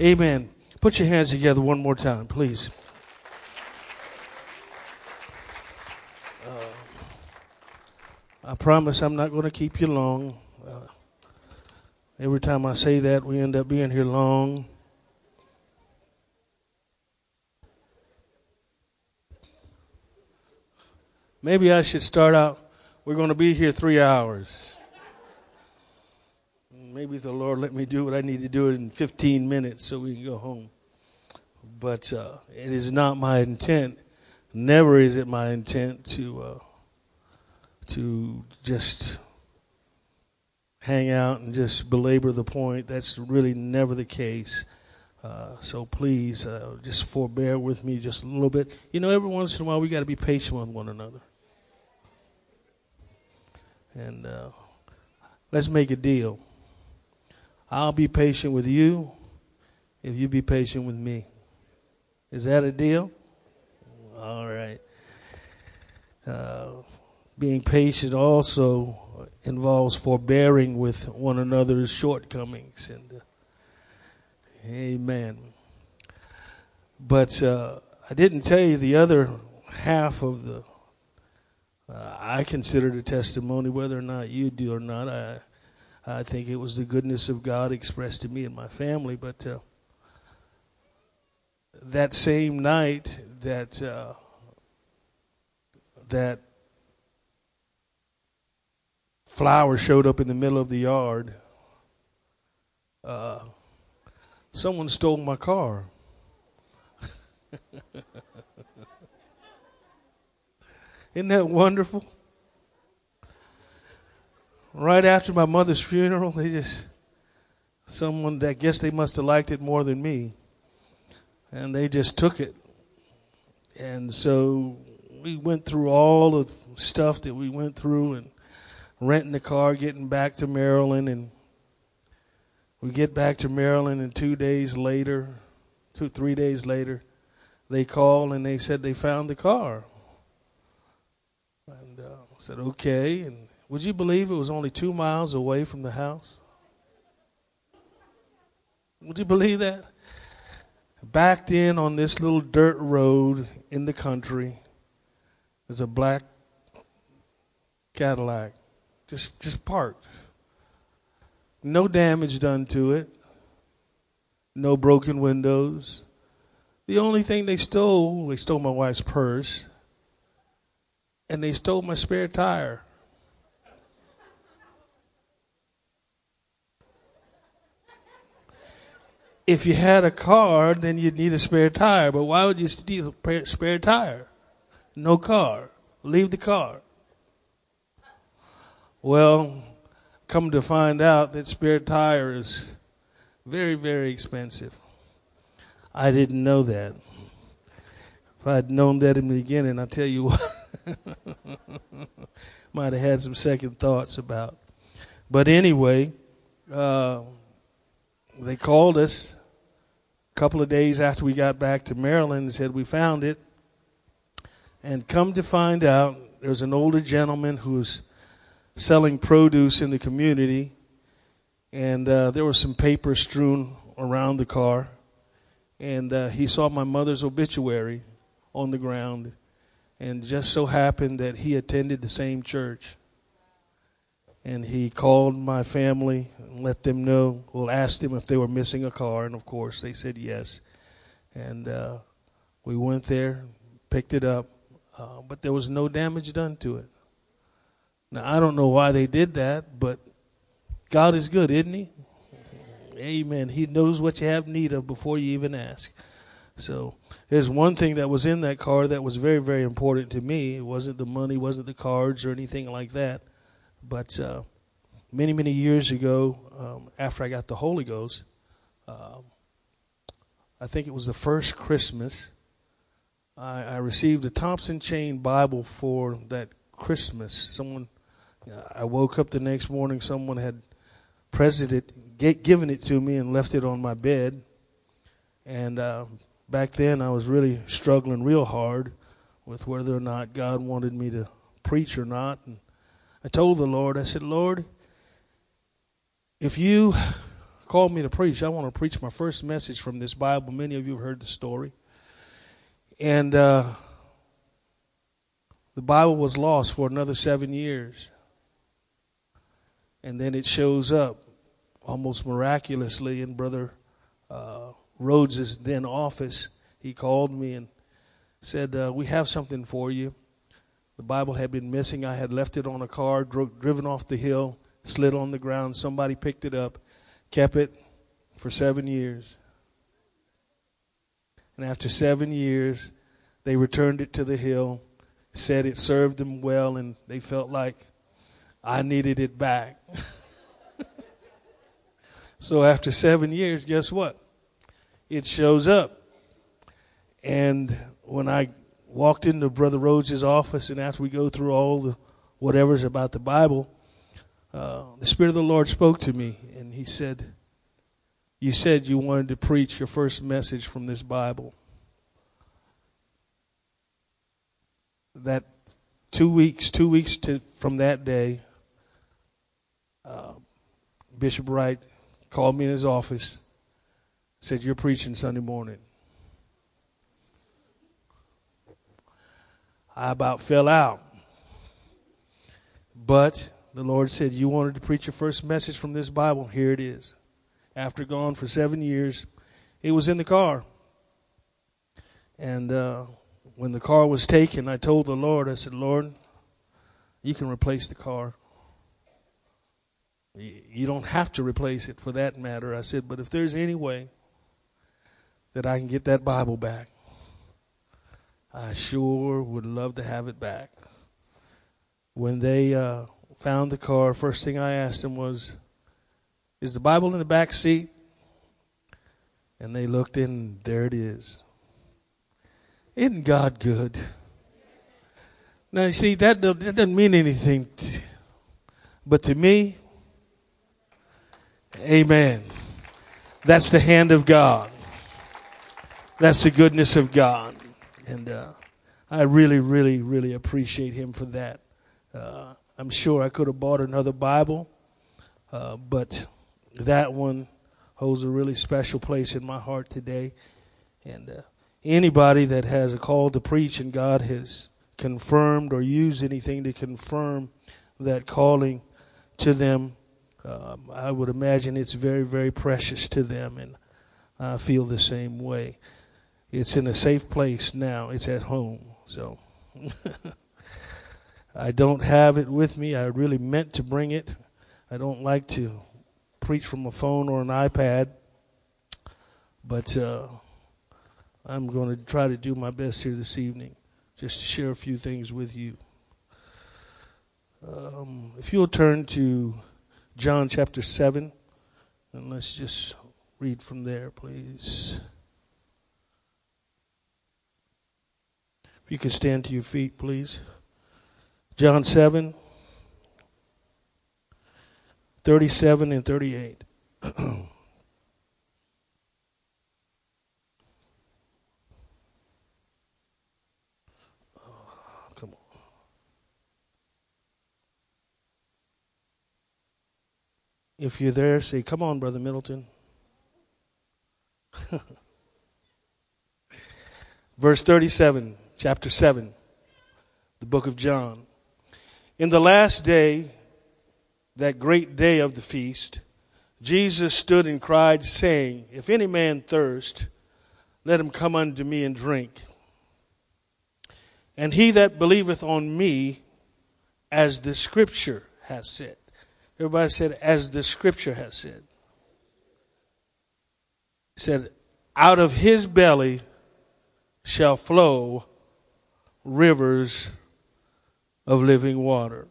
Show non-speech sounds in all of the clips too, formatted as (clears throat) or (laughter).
Amen. Put your hands together one more time, please. Uh, I promise I'm not going to keep you long. Uh, every time I say that, we end up being here long. Maybe I should start out. We're going to be here three hours. Maybe the Lord let me do what I need to do it in 15 minutes so we can go home. But uh, it is not my intent. Never is it my intent to uh, to just hang out and just belabor the point. That's really never the case. Uh, so please, uh, just forbear with me just a little bit. You know, every once in a while we got to be patient with one another. And uh, let's make a deal. I'll be patient with you if you be patient with me. Is that a deal? All right. Uh, being patient also involves forbearing with one another's shortcomings. And uh, amen. But uh, I didn't tell you the other half of the uh, I consider the testimony, whether or not you do or not. I, I think it was the goodness of God expressed to me and my family. But uh, that same night that uh, that flower showed up in the middle of the yard, uh, someone stole my car. (laughs) Isn't that wonderful? Right after my mother's funeral, they just, someone that guess they must have liked it more than me, and they just took it. And so we went through all the stuff that we went through and renting the car, getting back to Maryland, and we get back to Maryland, and two days later, two, three days later, they called and they said they found the car. And uh, I said, okay. And would you believe it was only two miles away from the house? Would you believe that? Backed in on this little dirt road in the country is a black Cadillac, just just parked. No damage done to it. No broken windows. The only thing they stole, they stole my wife's purse and they stole my spare tire. If you had a car, then you'd need a spare tire. But why would you steal a spare tire? No car. Leave the car. Well, come to find out that spare tire is very, very expensive. I didn't know that. If I'd known that in the beginning, I'll tell you (laughs) what. Might have had some second thoughts about. But anyway, uh, they called us couple of days after we got back to Maryland and said we found it. And come to find out, there's an older gentleman who's selling produce in the community, and uh, there was some paper strewn around the car. And uh, he saw my mother's obituary on the ground and just so happened that he attended the same church. And he called my family and let them know, well, asked them if they were missing a car, and of course they said yes. And uh, we went there, picked it up, uh, but there was no damage done to it. Now, I don't know why they did that, but God is good, isn't He? Amen. He knows what you have need of before you even ask. So there's one thing that was in that car that was very, very important to me. It wasn't the money, wasn't the cards or anything like that. But uh, many, many years ago, um, after I got the Holy Ghost, um, I think it was the first Christmas, I, I, received a Thompson Chain Bible for that Christmas. Someone, I woke up the next morning, someone had presented, given it to me and left it on my bed. And uh, back then I was really struggling real hard with whether or not God wanted me to preach or not. And I told the Lord, I said, Lord, if you called me to preach. I want to preach my first message from this Bible. Many of you have heard the story. And uh, the Bible was lost for another seven years. And then it shows up almost miraculously in Brother uh, Rhodes's then office. He called me and said, uh, We have something for you. The Bible had been missing. I had left it on a car, dro- driven off the hill, slid on the ground. Somebody picked it up, kept it for seven years. And after seven years, they returned it to the hill, said it served them well, and they felt like I needed it back. (laughs) so after seven years, guess what? It shows up. And when I walked into Brother Rhodes' office, and after we go through all the whatever's about the Bible, uh, the Spirit of the Lord spoke to me, and He said, You said you wanted to preach your first message from this Bible. That two weeks, two weeks to, from that day, uh, Bishop Wright called me in his office, said, You're preaching Sunday morning. I about fell out. But the Lord said, You wanted to preach your first message from this Bible. Here it is. After gone for seven years, it was in the car. And uh, when the car was taken, I told the Lord, I said, Lord, you can replace the car. You don't have to replace it for that matter. I said, but if there's any way that I can get that Bible back, I sure would love to have it back. When they uh, found the car, first thing I asked them was, Is the Bible in the back seat? And they looked in, there it is. Isn't God good? Now, you see, that, that doesn't mean anything. But to me, amen. That's the hand of God. That's the goodness of God. And uh, I really, really, really appreciate him for that. Uh, I'm sure I could have bought another Bible, uh, but that one holds a really special place in my heart today. And uh, anybody that has a call to preach and God has confirmed or used anything to confirm that calling to them, um, I would imagine it's very, very precious to them. And I feel the same way it's in a safe place now. It's at home. So (laughs) I don't have it with me. I really meant to bring it. I don't like to preach from a phone or an iPad, but uh, I'm going to try to do my best here this evening just to share a few things with you. Um, if you'll turn to John chapter 7, and let's just read from there, please. If you could stand to your feet, please. John 7, 37 and 38. (clears throat) Come on. If you're there, say, Come on, Brother Middleton. (laughs) Verse 37 chapter 7, the book of John. In the last day, that great day of the feast, Jesus stood and cried, saying, If any man thirst, let him come unto me and drink. And he that believeth on me, as the scripture has said. Everybody said, as the scripture has said. said, out of his belly shall flow rivers of living water.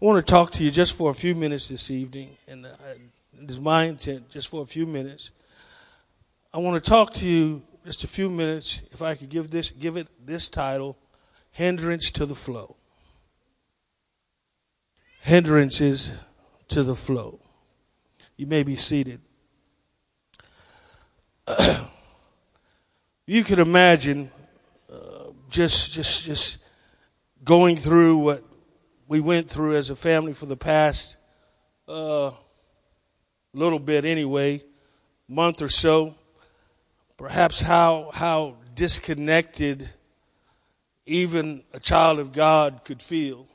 I want to talk to you just for a few minutes this evening, and uh, it is my intent just for a few minutes. I want to talk to you just a few minutes, if I could give this, give it this title, "Hindrance to the Flow." Hindrances to the flow. You may be seated. (clears throat) you can imagine just just just going through what we went through as a family for the past uh, little bit anyway, month or so, perhaps how how disconnected even a child of God could feel.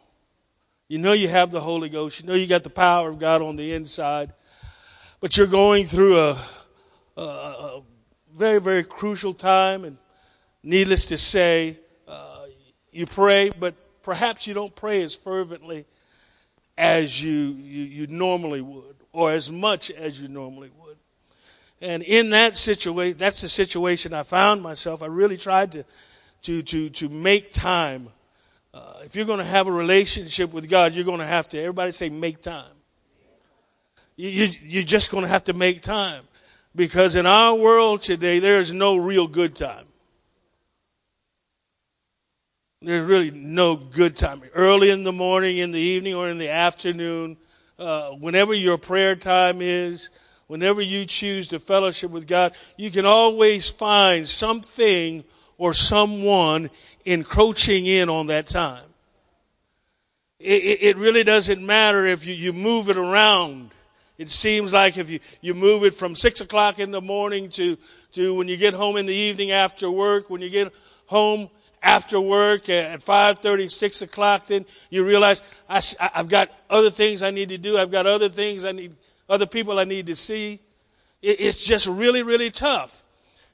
You know you have the Holy Ghost. You know you got the power of God on the inside, but you're going through a, a, a very very crucial time, and needless to say, you pray, but perhaps you don't pray as fervently as you, you, you normally would, or as much as you normally would. And in that situation, that's the situation I found myself. I really tried to, to, to, to make time. Uh, if you're going to have a relationship with God, you're going to have to, everybody say, make time. You, you, you're just going to have to make time. Because in our world today, there is no real good time. There's really no good time. Early in the morning, in the evening, or in the afternoon, uh, whenever your prayer time is, whenever you choose to fellowship with God, you can always find something or someone encroaching in on that time. It, it, it really doesn't matter if you, you move it around. It seems like if you, you move it from six o'clock in the morning to, to when you get home in the evening after work, when you get home after work at 5.30 6 o'clock then you realize I, have got other things i need to do. I've got other things i need other people i need to see. It, it's just really really tough.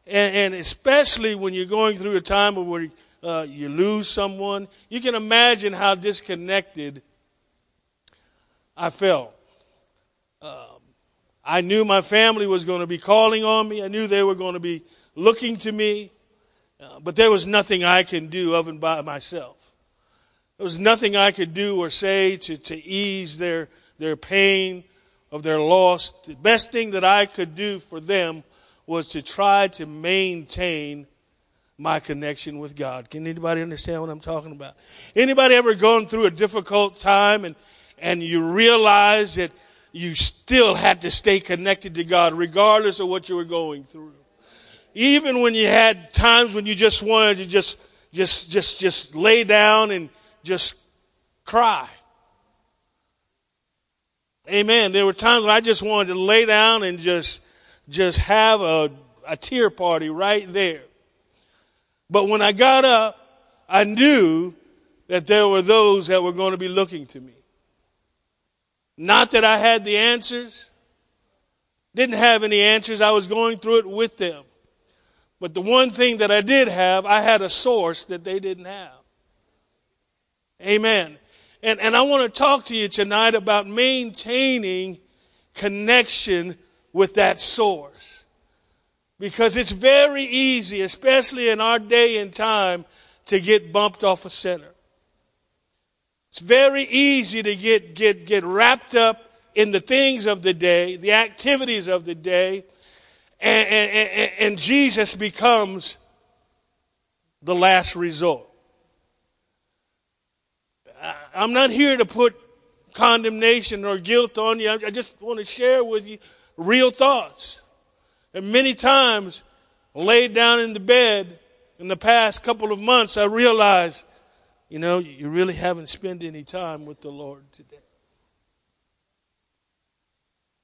And, and, especially when you're going through a time where uh, you lose someone you can imagine how disconnected i felt. Um, i knew my family was going to be calling on me. I knew they were going to be looking to me uh, but there was nothing I can do of and by myself. There was nothing I could do or say to, to ease their, their pain of their loss. The best thing that I could do for them was to try to maintain my connection with God. Can anybody understand what I'm talking about? Anybody ever gone through a difficult time and, and you realize that you still had to stay connected to God regardless of what you were going through? Even when you had times when you just wanted to just, just, just, just lay down and just cry. Amen. There were times when I just wanted to lay down and just, just have a, a tear party right there. But when I got up, I knew that there were those that were going to be looking to me. Not that I had the answers, didn't have any answers. I was going through it with them. But the one thing that I did have, I had a source that they didn't have. Amen. And, and I want to talk to you tonight about maintaining connection with that source. Because it's very easy, especially in our day and time, to get bumped off a center. It's very easy to get, get, get wrapped up in the things of the day, the activities of the day, and, and, and Jesus becomes the last resort. I'm not here to put condemnation or guilt on you. I just want to share with you real thoughts. And many times, laid down in the bed in the past couple of months, I realized, you know, you really haven't spent any time with the Lord today.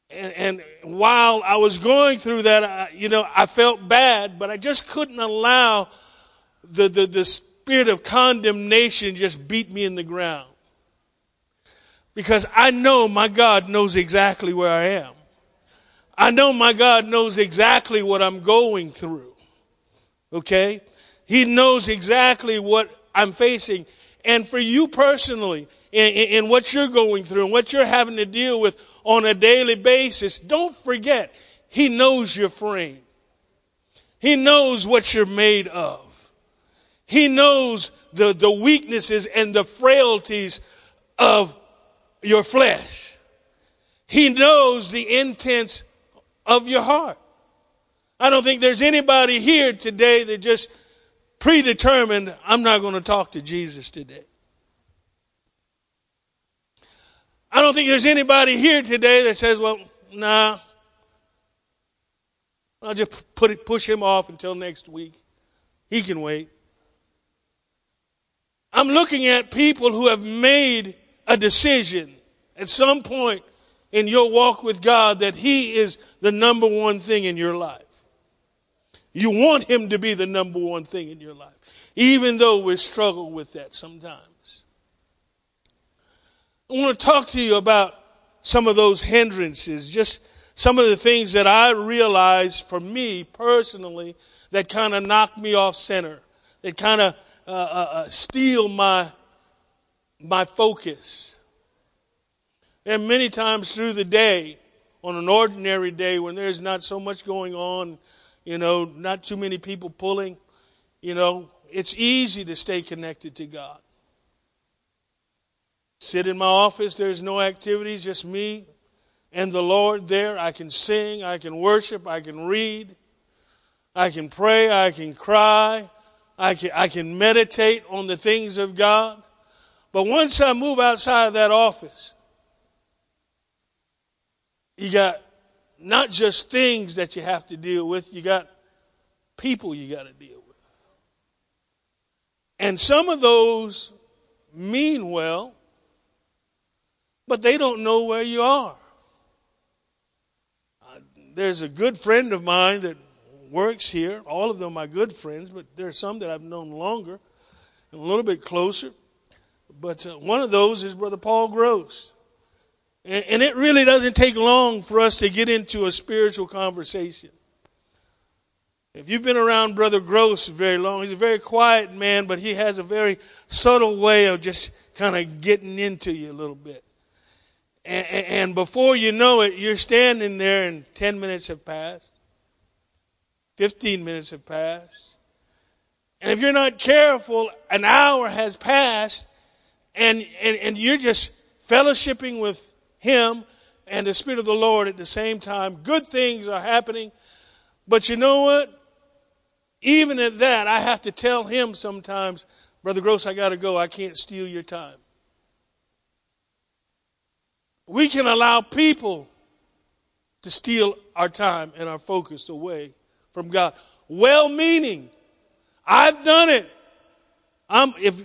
And, and while I was going through that, I, you know, I felt bad, but I just couldn't allow the, the, the spirit of condemnation just beat me in the ground. Because I know my God knows exactly where I am. I know my God knows exactly what I'm going through. Okay? He knows exactly what I'm facing. And for you personally, in, in what you're going through and what you're having to deal with, on a daily basis, don't forget, He knows your frame. He knows what you're made of. He knows the, the weaknesses and the frailties of your flesh. He knows the intents of your heart. I don't think there's anybody here today that just predetermined, I'm not going to talk to Jesus today. I don't think there's anybody here today that says, well, nah, I'll just put it, push him off until next week. He can wait. I'm looking at people who have made a decision at some point in your walk with God that He is the number one thing in your life. You want Him to be the number one thing in your life, even though we struggle with that sometimes. I want to talk to you about some of those hindrances, just some of the things that I realized for me personally that kind of knocked me off center, that kind of uh, uh, uh, steal my my focus. And many times through the day, on an ordinary day when there's not so much going on, you know, not too many people pulling, you know, it's easy to stay connected to God. Sit in my office, there's no activities, just me and the Lord there. I can sing, I can worship, I can read, I can pray, I can cry, I can, I can meditate on the things of God. But once I move outside of that office, you got not just things that you have to deal with, you got people you got to deal with. And some of those mean well, but they don't know where you are. Uh, there's a good friend of mine that works here. All of them are good friends, but there are some that I've known longer and a little bit closer. But uh, one of those is Brother Paul Gross. And, and it really doesn't take long for us to get into a spiritual conversation. If you've been around Brother Gross very long, he's a very quiet man, but he has a very subtle way of just kind of getting into you a little bit. And, and, before you know it, you're standing there and 10 minutes have passed. 15 minutes have passed. And if you're not careful, an hour has passed and, and, and you're just fellowshipping with Him and the Spirit of the Lord at the same time. Good things are happening. But you know what? Even at that, I have to tell Him sometimes, Brother Gross, I got to go. I can't steal your time. We can allow people to steal our time and our focus away from God. Well meaning. I've done it. I'm, if,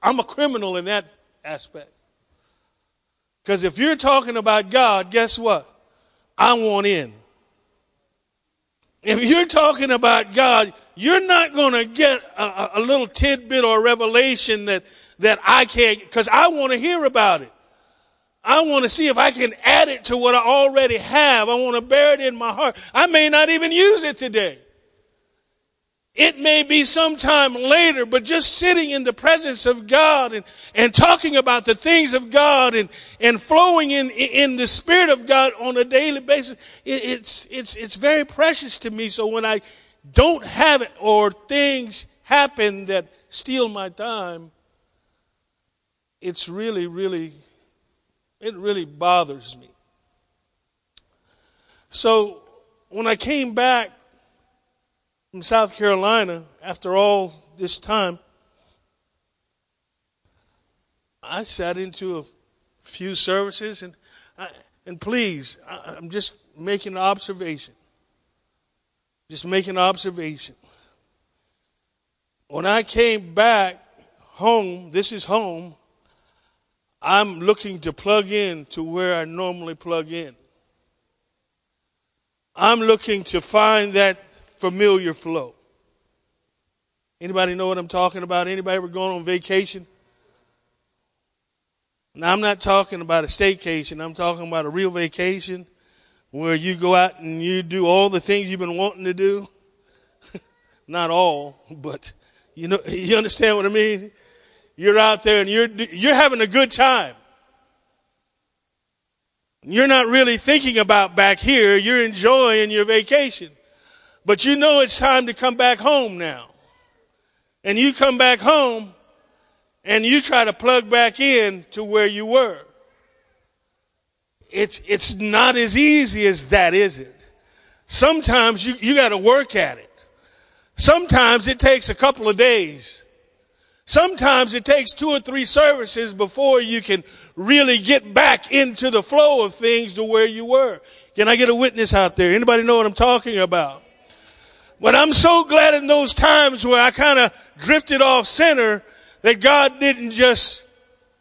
I'm a criminal in that aspect. Because if you're talking about God, guess what? I want in. If you're talking about God, you're not going to get a, a, little tidbit or revelation that, that I can't, because I want to hear about it. I want to see if I can add it to what I already have. I want to bear it in my heart. I may not even use it today. It may be sometime later, but just sitting in the presence of God and, and talking about the things of God and, and flowing in, in the Spirit of God on a daily basis, it, it's, it's, it's very precious to me. So when I don't have it or things happen that steal my time, it's really, really, it really bothers me. So when I came back from South Carolina after all this time, I sat into a few services and I, and please, I, I'm just making an observation. Just making an observation. When I came back home, this is home, I'm looking to plug in to where I normally plug in. I'm looking to find that familiar flow. Anybody know what I'm talking about? Anybody ever gone on vacation? Now, I'm not talking about a staycation. I'm talking about a real vacation where you go out and you do all the things you've been wanting to do. (laughs) not all, but you know, (laughs) you understand what I mean? You're out there and you're, you're having a good time. You're not really thinking about back here. You're enjoying your vacation. But you know it's time to come back home now. And you come back home and you try to plug back in to where you were. It's, it's not as easy as that, is it? Sometimes you, you gotta work at it. Sometimes it takes a couple of days. Sometimes it takes two or three services before you can really get back into the flow of things to where you were. Can I get a witness out there? Anybody know what I'm talking about? But I'm so glad in those times where I kind of drifted off center that God didn't just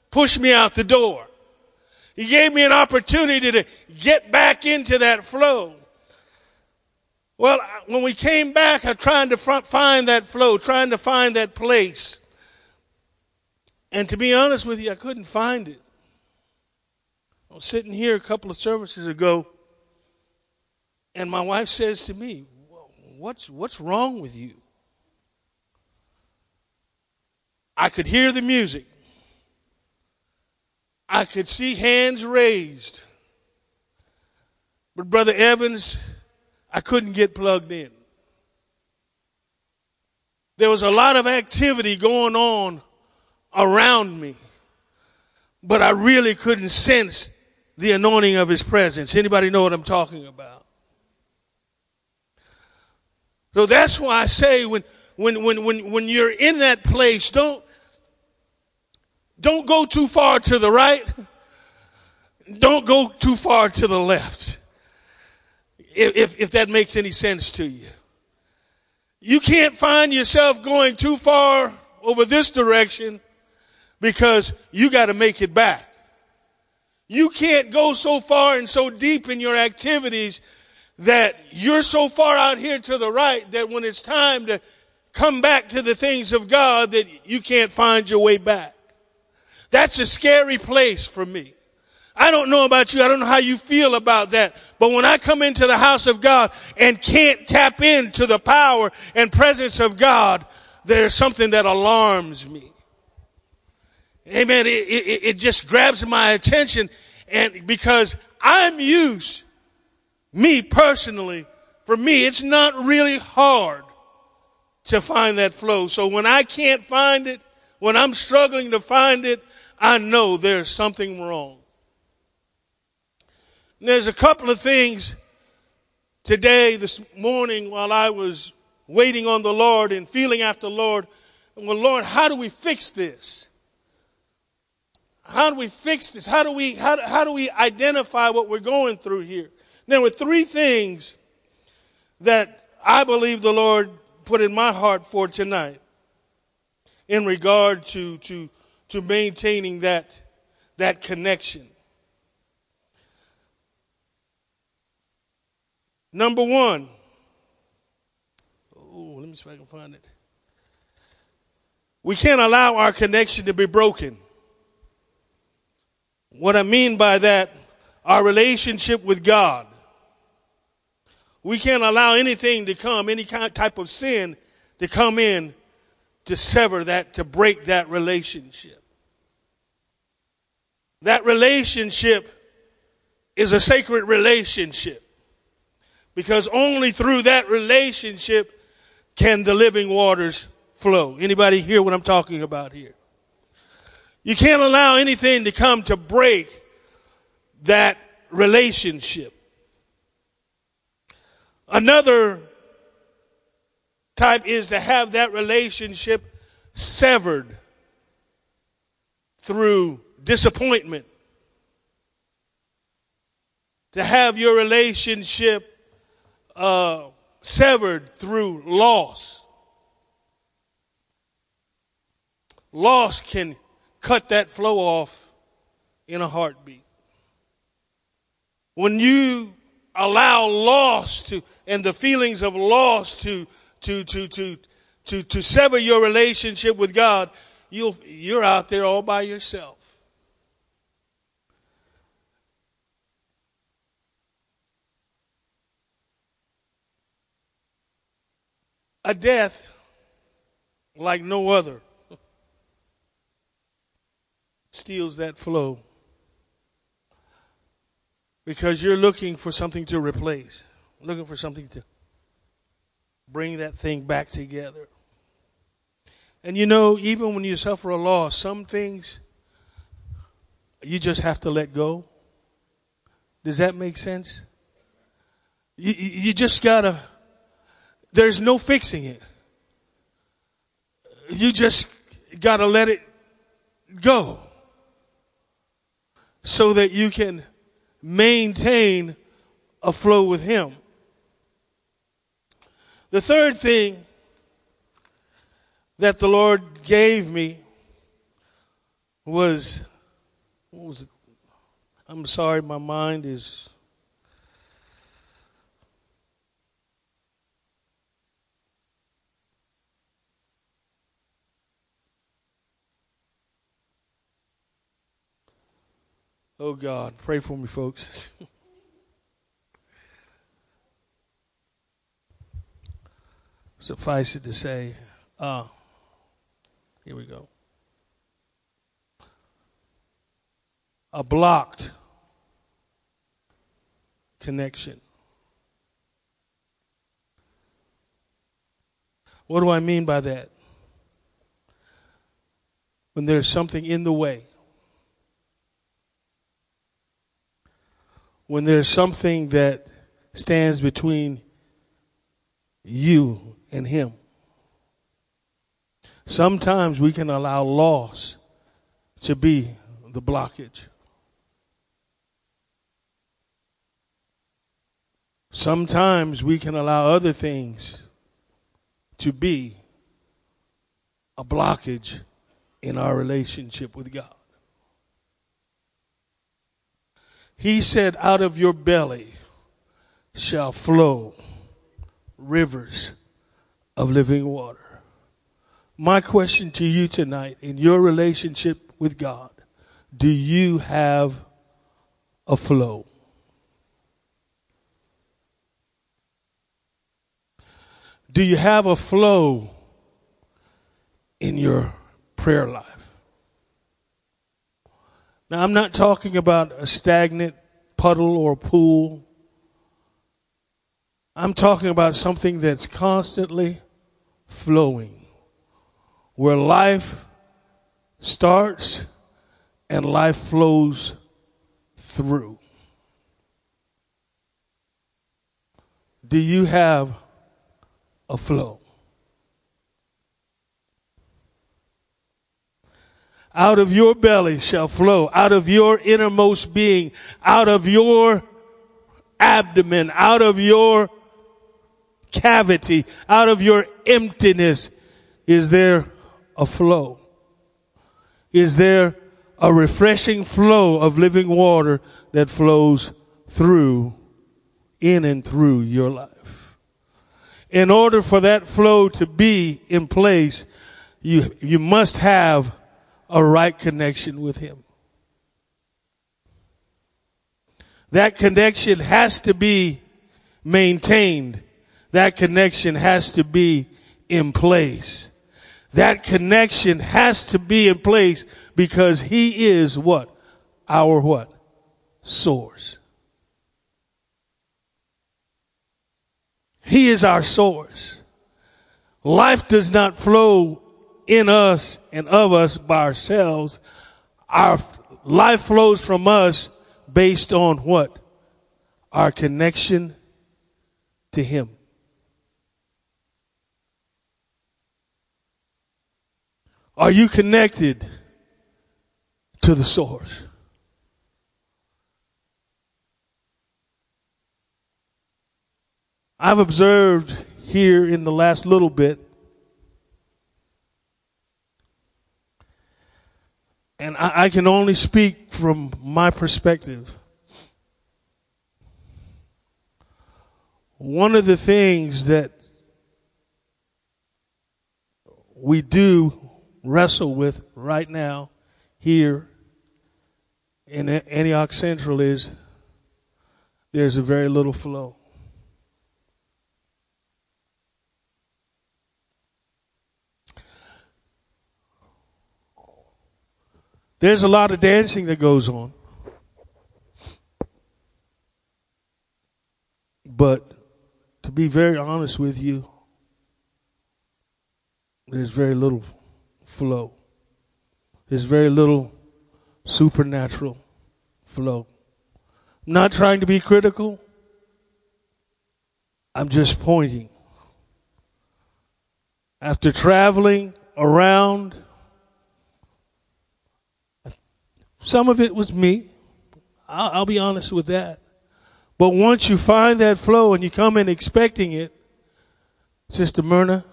push me out the door. He gave me an opportunity to get back into that flow. Well, when we came back, I tried to find that flow, trying to find that place. And to be honest with you, I couldn't find it. I was sitting here a couple of services ago, and my wife says to me, What's, what's wrong with you? I could hear the music. I could see hands raised. But Brother Evans, I couldn't get plugged in. There was a lot of activity going on around me, but I really couldn't sense the anointing of his presence. Anybody know what I'm talking about? So that's why I say when when when when when you're in that place, don't don't go too far to the right. Don't go too far to the left. If, if that makes any sense to you. You can't find yourself going too far over this direction because you got to make it back. You can't go so far and so deep in your activities that you're so far out here to the right that when it's time to come back to the things of God that you can't find your way back. That's a scary place for me. I don't know about you. I don't know how you feel about that. But when I come into the house of God and can't tap into the power and presence of God, there's something that alarms me. Amen. It, it, it just grabs my attention and because I'm used, me personally, for me, it's not really hard to find that flow. So when I can't find it, when I'm struggling to find it, I know there's something wrong. And there's a couple of things today, this morning, while I was waiting on the Lord and feeling after the Lord. Well, Lord, how do we fix this? How do we fix this? How do we, how, how do we identify what we're going through here? There were three things that I believe the Lord put in my heart for tonight in regard to, to to maintaining that, that connection. Number one, oh, let me see if I can find it. We can't allow our connection to be broken. What I mean by that, our relationship with God. We can't allow anything to come, any kind of type of sin to come in to sever that, to break that relationship. That relationship is a sacred relationship because only through that relationship can the living waters flow. Anybody hear what I'm talking about here? You can't allow anything to come to break that relationship. Another type is to have that relationship severed through disappointment, to have your relationship uh, severed through loss. Loss can cut that flow off in a heartbeat. When you allow loss to and the feelings of loss to to to to to, to sever your relationship with God, you'll you're out there all by yourself. a death like no other steals that flow because you're looking for something to replace, looking for something to bring that thing back together. And you know, even when you suffer a loss, some things you just have to let go. Does that make sense? You, you just gotta there's no fixing it. You just got to let it go so that you can maintain a flow with Him. The third thing that the Lord gave me was, was? I'm sorry, my mind is. Oh God, pray for me, folks. (laughs) Suffice it to say, uh, here we go. A blocked connection. What do I mean by that? When there's something in the way. When there's something that stands between you and Him. Sometimes we can allow loss to be the blockage. Sometimes we can allow other things to be a blockage in our relationship with God. He said, Out of your belly shall flow rivers of living water. My question to you tonight in your relationship with God do you have a flow? Do you have a flow in your prayer life? Now, I'm not talking about a stagnant puddle or pool. I'm talking about something that's constantly flowing, where life starts and life flows through. Do you have a flow? Out of your belly shall flow, out of your innermost being, out of your abdomen, out of your cavity, out of your emptiness, is there a flow? Is there a refreshing flow of living water that flows through, in and through your life? In order for that flow to be in place, you, you must have a right connection with Him. That connection has to be maintained that connection has to be in place. That connection has to be in place because he is what? Our what? Source. He is our source. Life does not flow in us and of us by ourselves. Our life flows from us based on what? Our connection to Him. Are you connected to the source? I've observed here in the last little bit, and I, I can only speak from my perspective. One of the things that we do wrestle with right now here in Antioch Central is there's a very little flow. There's a lot of dancing that goes on. But to be very honest with you, there's very little flow. There's very little supernatural flow. I'm not trying to be critical. I'm just pointing. After traveling around, some of it was me. I'll, I'll, be honest with that. But once you find that flow and you come in expecting it, Sister Myrna,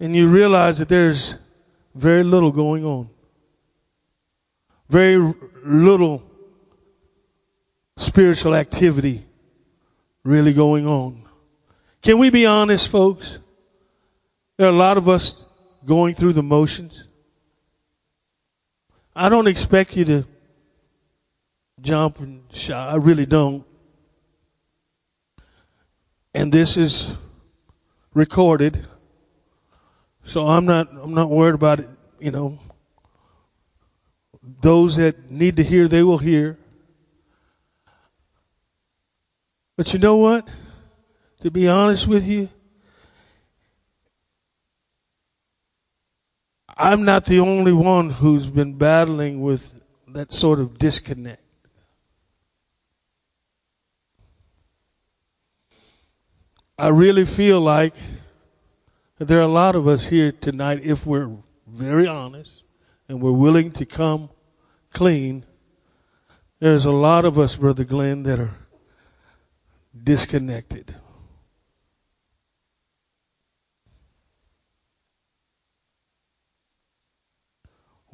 and you realize that there's very little going on. Very little spiritual activity really going on. Can we be honest, folks? There are a lot of us going through the motions. I don't expect you to jump and shout. I really don't. And this is recorded. So I'm not I'm not worried about it, you know. Those that need to hear they will hear. But you know what? To be honest with you, I'm not the only one who's been battling with that sort of disconnect. I really feel like there are a lot of us here tonight, if we're very honest and we're willing to come clean, there's a lot of us, Brother Glenn, that are disconnected.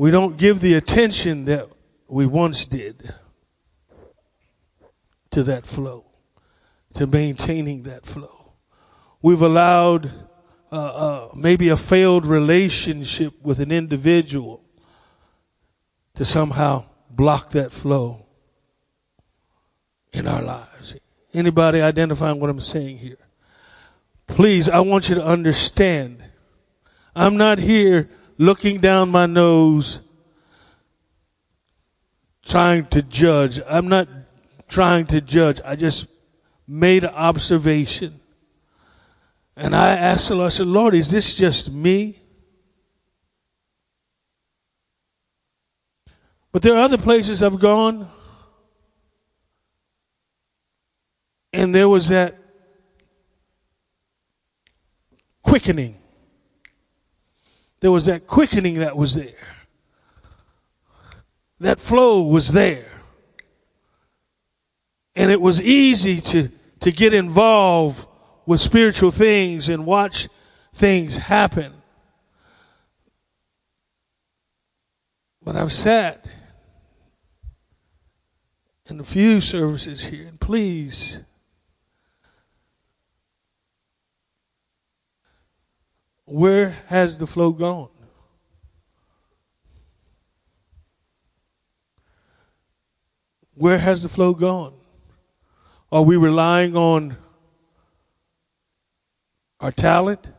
We don't give the attention that we once did to that flow, to maintaining that flow. We've allowed uh, uh, maybe a failed relationship with an individual to somehow block that flow in our lives. Anybody identifying what I'm saying here? Please, I want you to understand. I'm not here looking down my nose, trying to judge. I'm not trying to judge. I just made an observation. And I asked the Lord, I said, Lord, is this just me? But there are other places I've gone, and there was that quickening there was that quickening that was there. That flow was there. And it was easy to, to get involved with spiritual things and watch things happen. But I've sat in a few services here, and please Where has the flow gone? Where has the flow gone? Are we relying on our talent?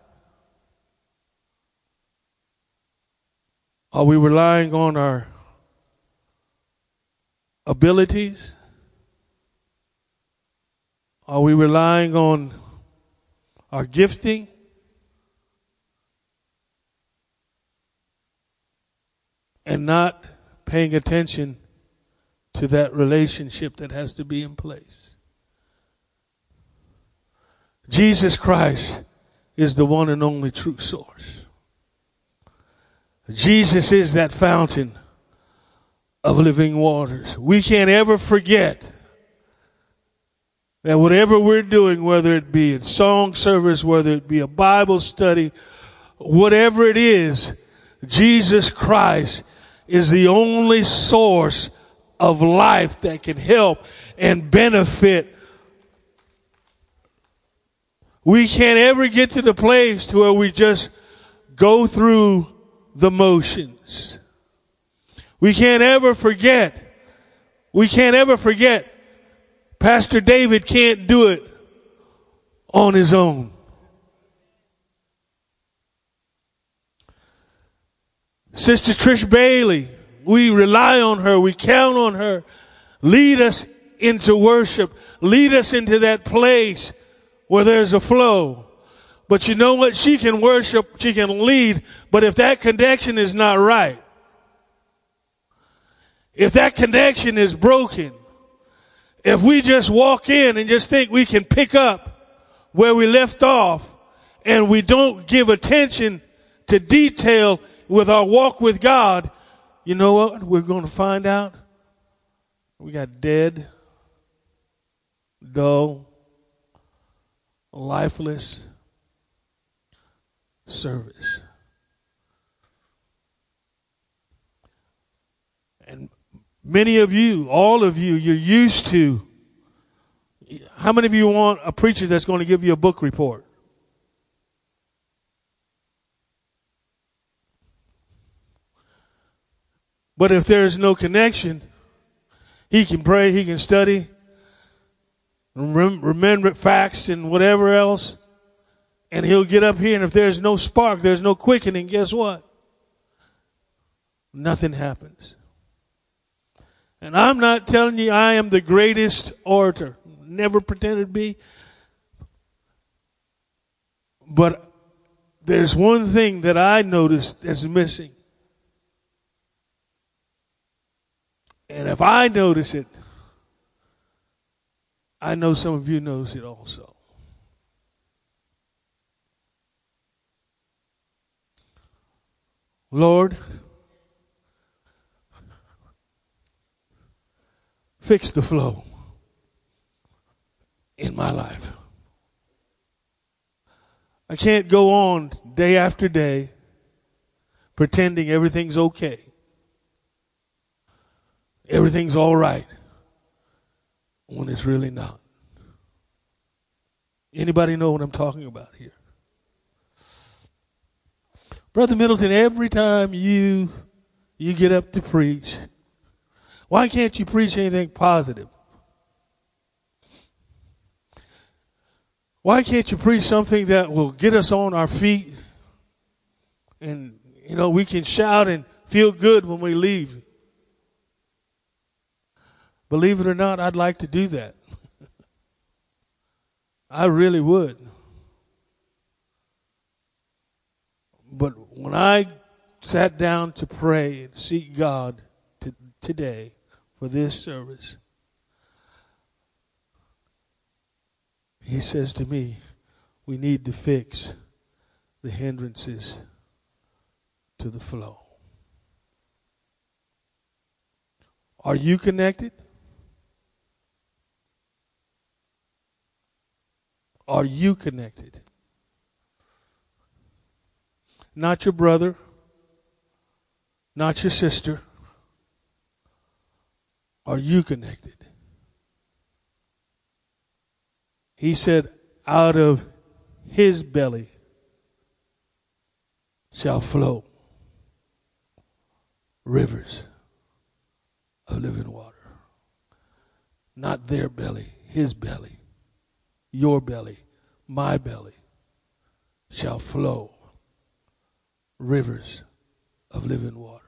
Are we relying on our abilities? Are we relying on our gifting? And not paying attention to that relationship that has to be in place. Jesus Christ is the one and only true source. Jesus is that fountain of living waters. We can't ever forget that whatever we're doing, whether it be a song service, whether it be a Bible study, whatever it is, Jesus Christ is the only source of life that can help and benefit. We can't ever get to the place to where we just go through the motions. We can't ever forget. We can't ever forget. Pastor David can't do it on his own. Sister Trish Bailey, we rely on her. We count on her. Lead us into worship. Lead us into that place where there's a flow. But you know what? She can worship. She can lead. But if that connection is not right, if that connection is broken, if we just walk in and just think we can pick up where we left off and we don't give attention to detail with our walk with God, you know what we're going to find out? We got dead, dull, lifeless service. And many of you, all of you, you're used to How many of you want a preacher that's going to give you a book report? But if there is no connection, he can pray, he can study, remember facts and whatever else, and he'll get up here, and if there's no spark, there's no quickening, guess what? Nothing happens. And I'm not telling you I am the greatest orator. Never pretended to be. But there's one thing that I noticed that's missing. And if I notice it, I know some of you notice it also. Lord, fix the flow in my life. I can't go on day after day pretending everything's okay. Everything's all right when it's really not. Anybody know what I'm talking about here? Brother Middleton, every time you you get up to preach, why can't you preach anything positive? Why can't you preach something that will get us on our feet and you know we can shout and feel good when we leave? Believe it or not, I'd like to do that. (laughs) I really would. But when I sat down to pray and seek God to, today, for this service. He says to me, we need to fix the hindrances to the flow. Are you connected? Are you connected? Not your brother, not your sister, are you connected? He said, out of his belly shall flow rivers of living water. Not their belly, his belly, your belly, my belly shall flow rivers of living water.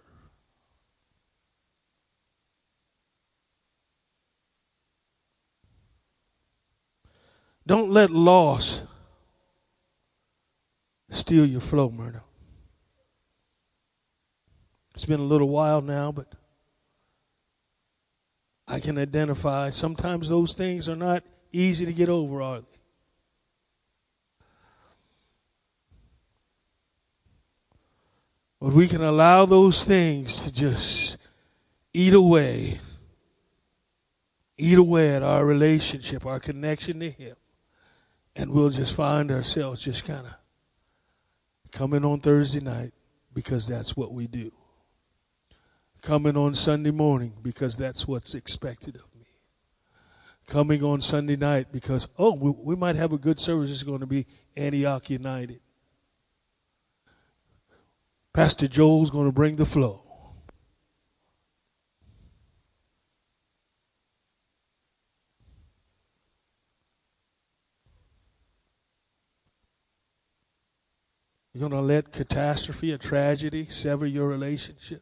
Don't let loss steal your flow, Myrna. It's been a little while now, but I can identify sometimes those things are not easy to get over, are they? But we can allow those things to just eat away, eat away at our relationship, our connection to Him and we'll just find ourselves just kind of coming on Thursday night because that's what we do. Coming on Sunday morning because that's what's expected of. Coming on Sunday night because, oh, we, we might have a good service. It's going to be Antioch United. Pastor Joel's going to bring the flow. You're going to let catastrophe, or tragedy, sever your relationship.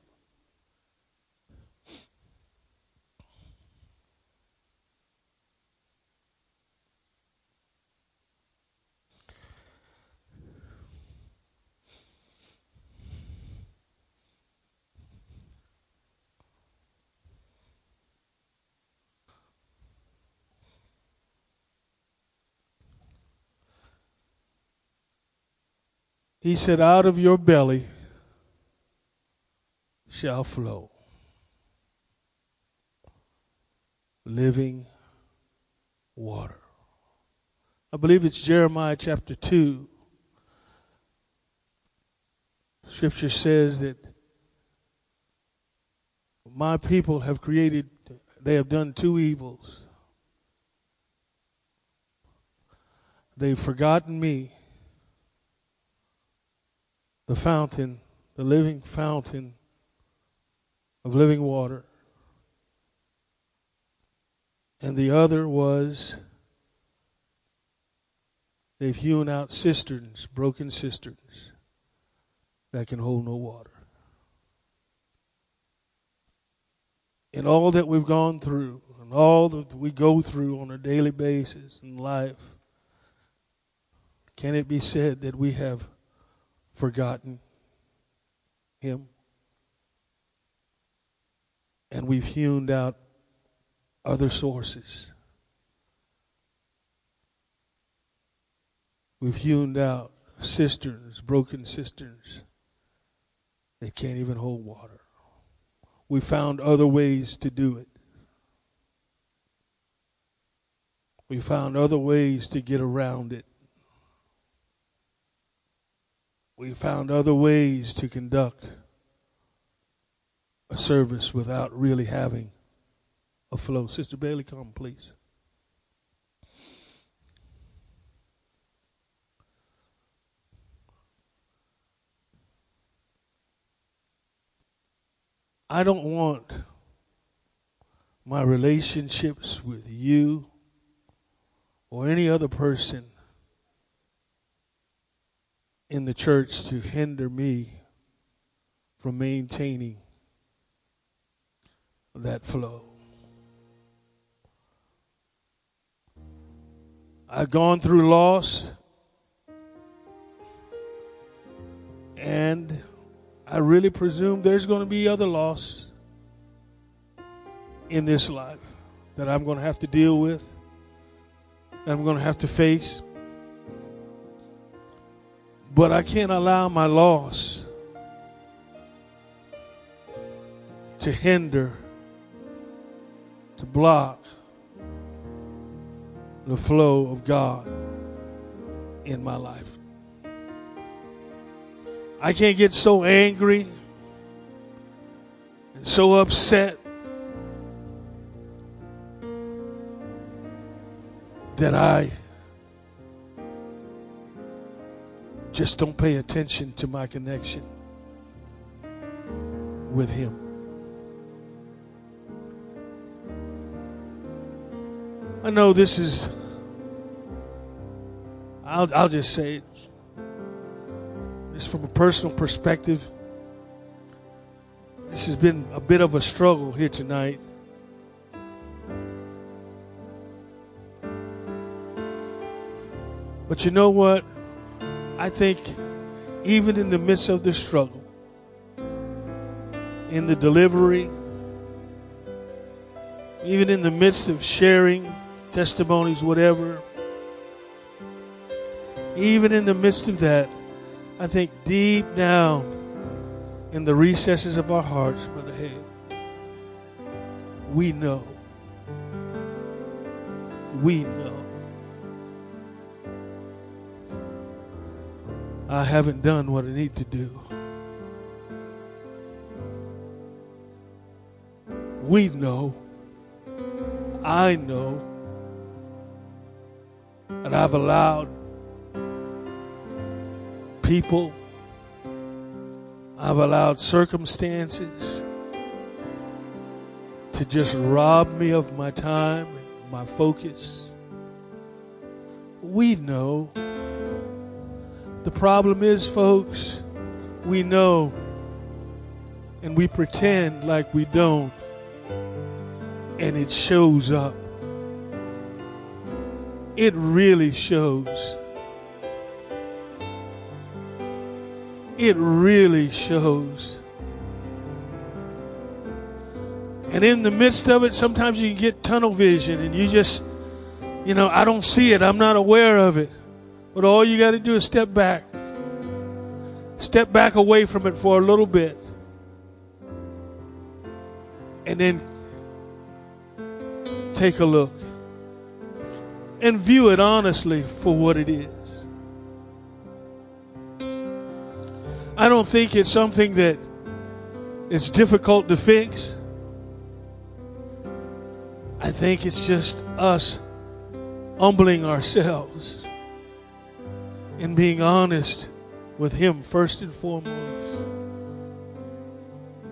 He said, Out of your belly shall flow living water. I believe it's Jeremiah chapter 2. Scripture says that my people have created, they have done two evils. they've forgotten me, the fountain, the living fountain of living water. And the other was they've hewn out cisterns, broken cisterns that can hold no water. In all that we've gone through, and all that we go through on a daily basis in life, can it be said that we have forgotten Him? And we've hewn out other sources. We've hewn out cisterns, broken cisterns. They can't even hold water. We found other ways to do it. We found other ways to get around it. We found other ways to conduct a service without really having a flow. Sister Bailey, come, please. I don't want my relationships with you or any other person in the church to hinder me from maintaining that flow. I've gone through loss and I really presume there's going to be other loss in this life that I'm going to have to deal with, that I'm going to have to face. But I can't allow my loss to hinder, to block the flow of God in my life. I can't get so angry and so upset that I just don't pay attention to my connection with Him. I know this is, I'll, I'll just say it just from a personal perspective. This has been a bit of a struggle here tonight. But you know what? I think even in the midst of the struggle, in the delivery, even in the midst of sharing testimonies, whatever, even in the midst of that, I think deep down in the recesses of our hearts, Brother Hale, we know. We know. I haven't done what I need to do. We know. I know. And I've allowed people. I've allowed circumstances to just rob me of my time and my focus. We know. The problem is, folks, we know and we pretend like we don't, and it shows up. It really shows. it really shows. And in the midst of it, sometimes you get tunnel vision and you just, you know, I don't see it. I'm not aware of it. But all you got to do is step back. Step back away from it for a little bit. And then take a look. And view it honestly for what it is. I don't think it's something that is difficult to fix. I think it's just us humbling ourselves and being honest with Him first and foremost,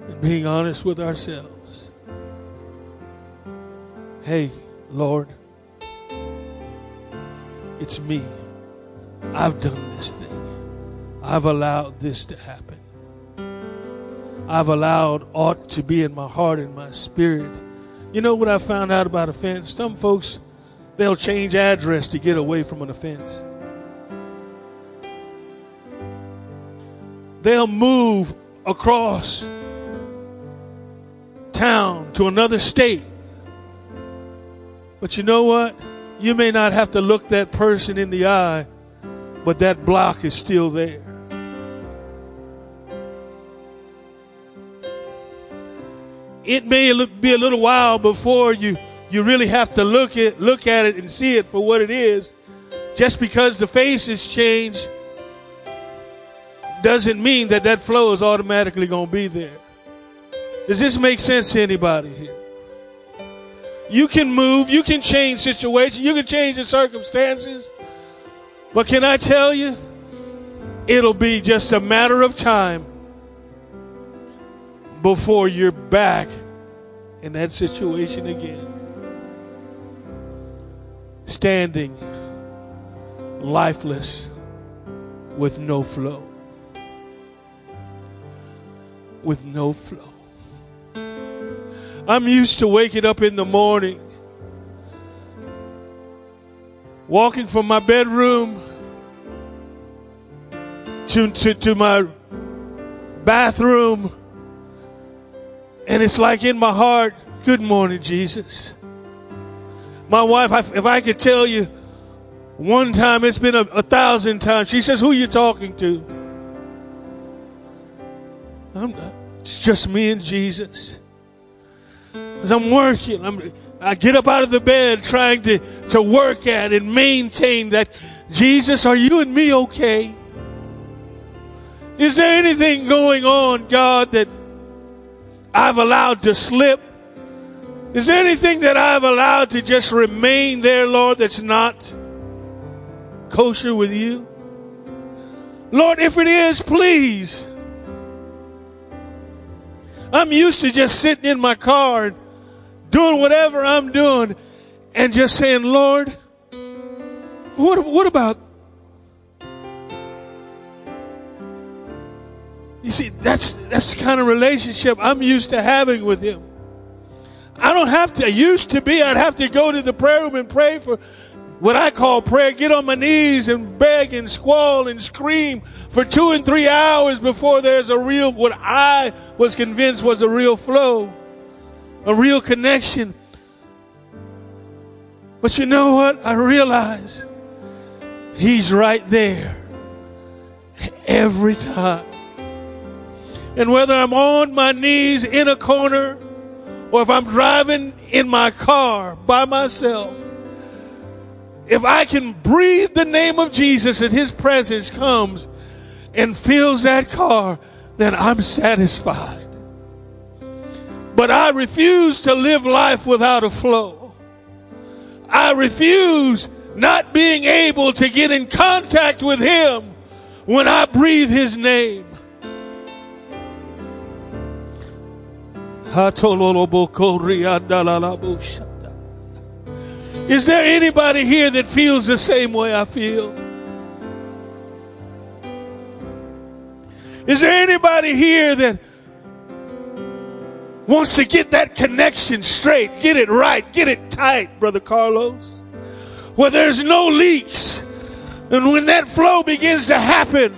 and being honest with ourselves. Hey, Lord, it's me. I've done this thing. I've allowed this to happen. I've allowed ought to be in my heart and my spirit. You know what I found out about offense? Some folks, they'll change address to get away from an offense. They'll move across town to another state. But you know what? You may not have to look that person in the eye, but that block is still there. It may be a little while before you, you really have to look at, look at it and see it for what it is. Just because the face has changed doesn't mean that that flow is automatically going to be there. Does this make sense to anybody here? You can move, you can change situations, you can change the circumstances. But can I tell you, it'll be just a matter of time before you're back in that situation again. Standing lifeless with no flow. With no flow. I'm used to waking up in the morning, walking from my bedroom to, to, to my bathroom, and it's like in my heart, Good morning, Jesus. My wife, if I could tell you one time, it's been a, a thousand times. She says, Who are you talking to? I'm, uh, it's just me and Jesus. As I'm working, I'm, I get up out of the bed trying to, to work at and maintain that Jesus, are you and me okay? Is there anything going on, God, that I've allowed to slip? Is there anything that I've allowed to just remain there, Lord, that's not kosher with you? Lord, if it is, please. I'm used to just sitting in my car and doing whatever I'm doing and just saying, Lord, what, what about? You see, that's, that's the kind of relationship I'm used to having with Him. I don't have to, used to be, I'd have to go to the prayer room and pray for what I call prayer, get on my knees and beg and squall and scream for two and three hours before there's a real, what I was convinced was a real flow, a real connection. But you know what? I realize He's right there every time. And whether I'm on my knees in a corner or if I'm driving in my car by myself, if I can breathe the name of Jesus and His presence comes and fills that car, then I'm satisfied. But I refuse to live life without a flow. I refuse not being able to get in contact with Him when I breathe His name. Is there anybody here that feels the same way I feel? Is there anybody here that wants to get that connection straight, get it right, get it tight, Brother Carlos? Where there's no leaks. And when that flow begins to happen,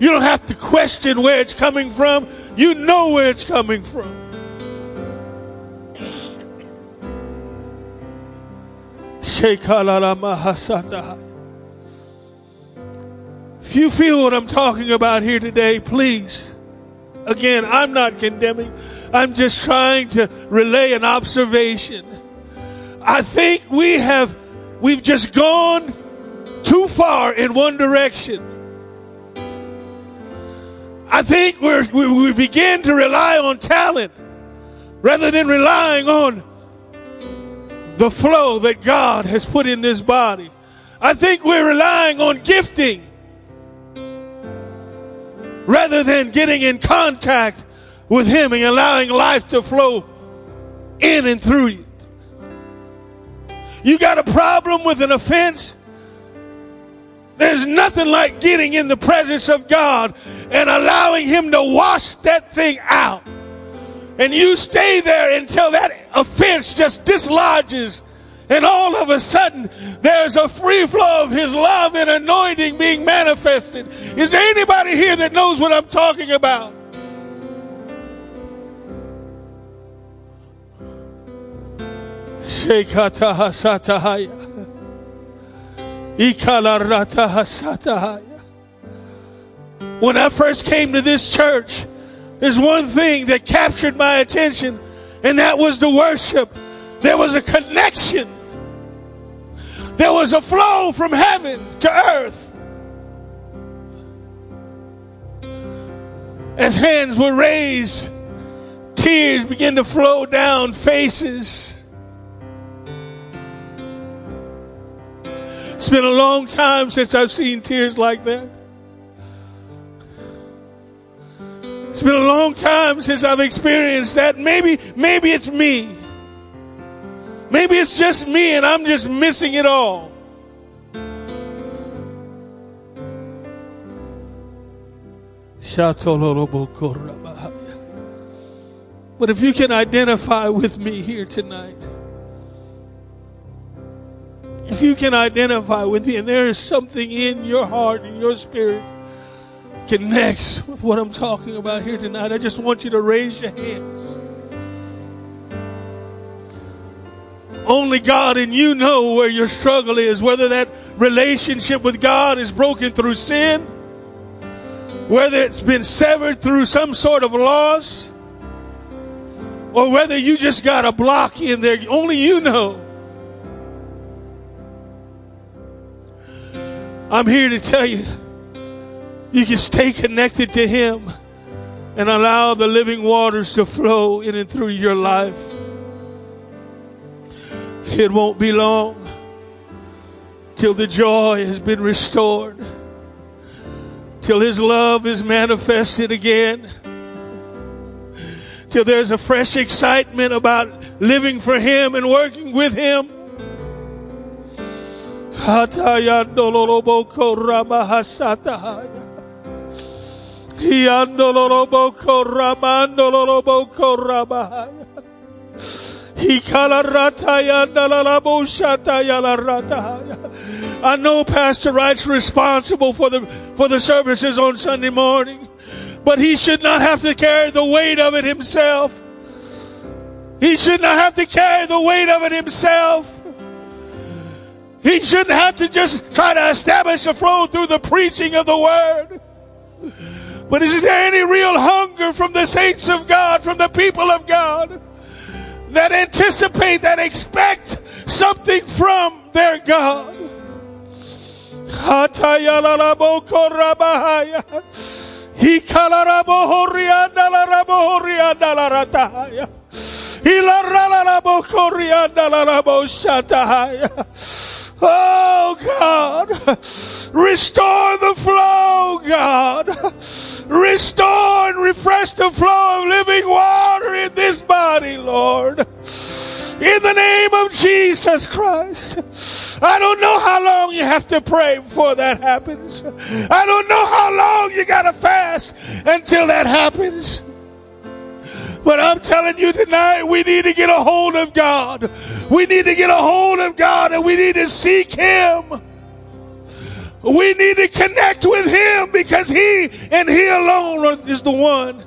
you don't have to question where it's coming from. You know where it's coming from. If you feel what I'm talking about here today, please. Again, I'm not condemning. I'm just trying to relay an observation. I think we have we've just gone too far in one direction. I think we we begin to rely on talent rather than relying on the flow that God has put in this body. I think we're relying on gifting rather than getting in contact with Him and allowing life to flow in and through you. You got a problem with an offense? There's nothing like getting in the presence of God and allowing Him to wash that thing out. And you stay there until that offense just dislodges. And all of a sudden, there's a free flow of His love and anointing being manifested. Is there anybody here that knows what I'm talking about? When I first came to this church, there's one thing that captured my attention, and that was the worship. There was a connection, there was a flow from heaven to earth. As hands were raised, tears began to flow down faces. It's been a long time since I've seen tears like that. It's been a long time since I've experienced that. Maybe, maybe it's me. Maybe it's just me and I'm just missing it all. But if you can identify with me here tonight, if you can identify with me and there is something in your heart and your spirit connects with what I'm talking about here tonight, I just want you to raise your hands. Only God and you know where your struggle is, whether that relationship with God is broken through sin, whether it's been severed through some sort of loss, or whether you just got a block in there. Only you know. I'm here to tell you you can stay connected to Him and allow the living waters to flow in and through your life. It won't be long till the joy has been restored, till His love is manifested again, till there's a fresh excitement about living for Him and working with Him. I know Pastor Wright's responsible for the for the services on Sunday morning, but he should not have to carry the weight of it himself. He should not have to carry the weight of it himself. He shouldn't have to just try to establish a flow through the preaching of the word. But is there any real hunger from the saints of God, from the people of God, that anticipate, that expect something from their God? Oh God, restore the flow, God. Restore and refresh the flow of living water in this body, Lord. In the name of Jesus Christ. I don't know how long you have to pray before that happens. I don't know how long you got to fast until that happens. But I'm telling you tonight, we need to get a hold of God. We need to get a hold of God and we need to seek Him. We need to connect with Him because He and He alone is the one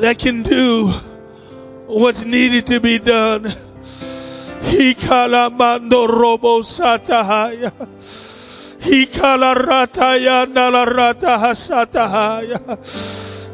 that can do what's needed to be done. He kalamando robo satahaya. He kalarata nala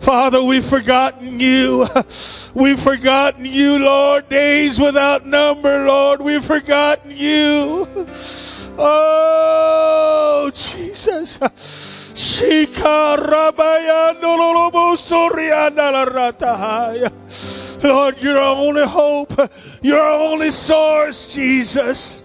Father, we've forgotten you. We've forgotten you, Lord. Days without number, Lord. We've forgotten you. Oh, Jesus. Lord, you're our only hope. You're our only source, Jesus.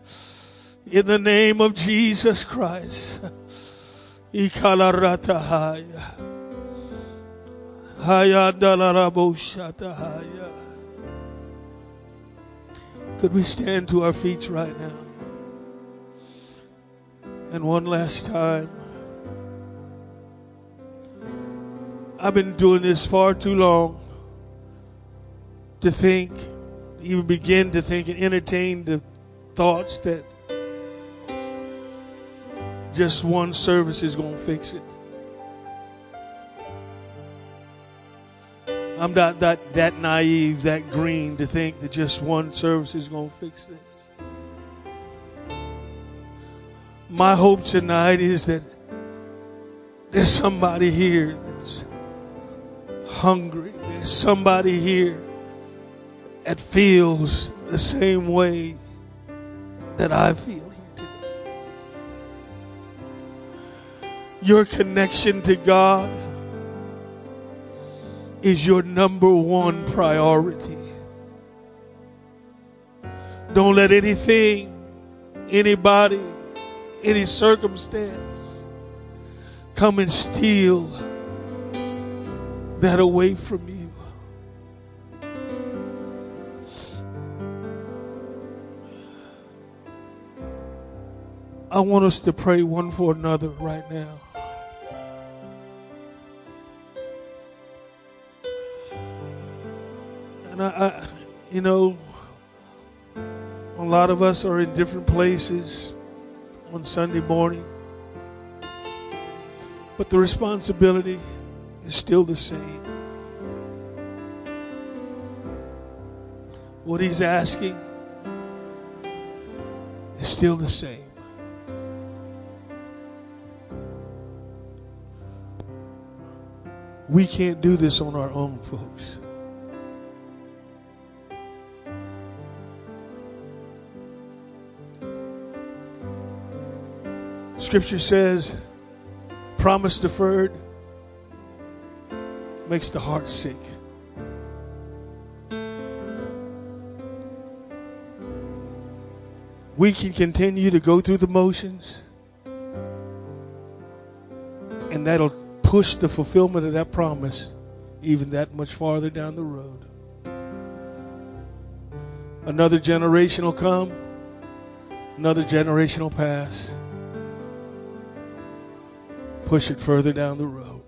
In the name of Jesus Christ. Ikalaratahaya. Hayadalaraboshatahaya. Could we stand to our feet right now? And one last time. I've been doing this far too long to think, even begin to think and entertain the thoughts that just one service is going to fix it. I'm not that, that naive, that green to think that just one service is going to fix this. My hope tonight is that there's somebody here that's hungry. There's somebody here that feels the same way that I feel Your connection to God is your number one priority. Don't let anything, anybody, any circumstance come and steal that away from you. I want us to pray one for another right now. I, you know, a lot of us are in different places on Sunday morning, but the responsibility is still the same. What he's asking is still the same. We can't do this on our own, folks. Scripture says, promise deferred makes the heart sick. We can continue to go through the motions, and that'll push the fulfillment of that promise even that much farther down the road. Another generation will come, another generation will pass push it further down the road.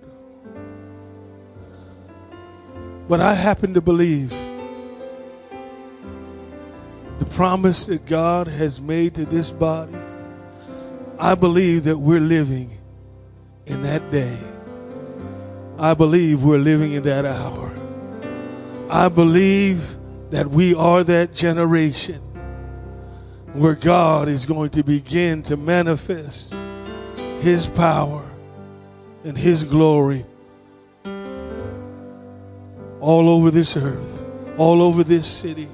But I happen to believe the promise that God has made to this body, I believe that we're living in that day. I believe we're living in that hour. I believe that we are that generation where God is going to begin to manifest His power and His glory all over this earth, all over this city.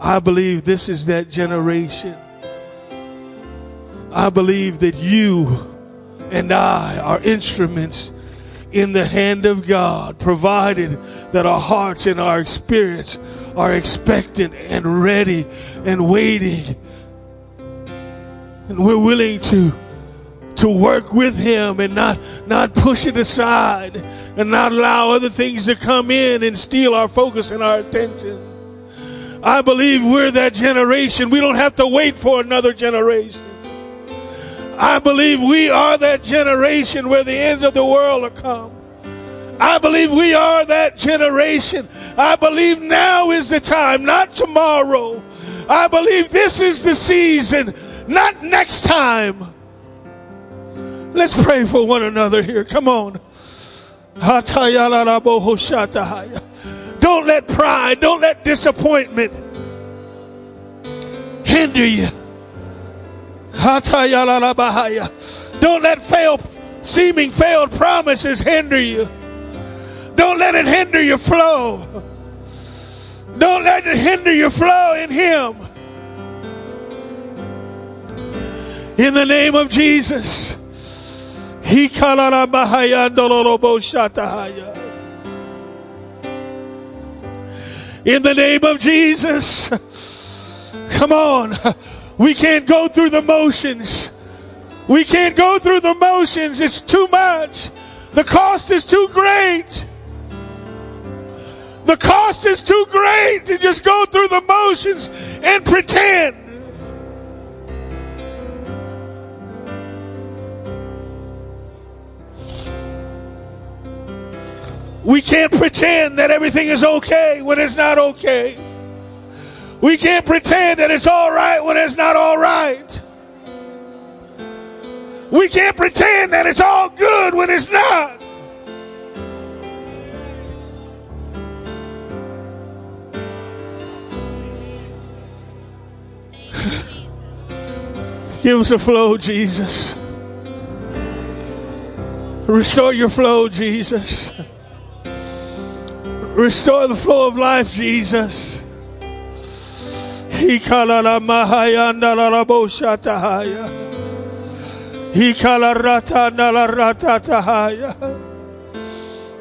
I believe this is that generation. I believe that you and I are instruments in the hand of God, provided that our hearts and our spirits are expectant and ready and waiting. And we're willing to to work with him and not not push it aside and not allow other things to come in and steal our focus and our attention. I believe we're that generation. We don't have to wait for another generation. I believe we are that generation where the ends of the world are come. I believe we are that generation. I believe now is the time, not tomorrow. I believe this is the season, not next time. Let's pray for one another here. Come on. Don't let pride, don't let disappointment hinder you. Don't let fail, seeming failed promises hinder you. Don't let it hinder your flow. Don't let it hinder your flow in Him. In the name of Jesus. In the name of Jesus. Come on. We can't go through the motions. We can't go through the motions. It's too much. The cost is too great. The cost is too great to just go through the motions and pretend. We can't pretend that everything is okay when it's not okay. We can't pretend that it's all right when it's not all right. We can't pretend that it's all good when it's not. (laughs) Give us a flow, Jesus. Restore your flow, Jesus. Restore the flow of life, Jesus. Hikalala mahayanda la rabosha tahaya. Hikala rata nala rata tahaya.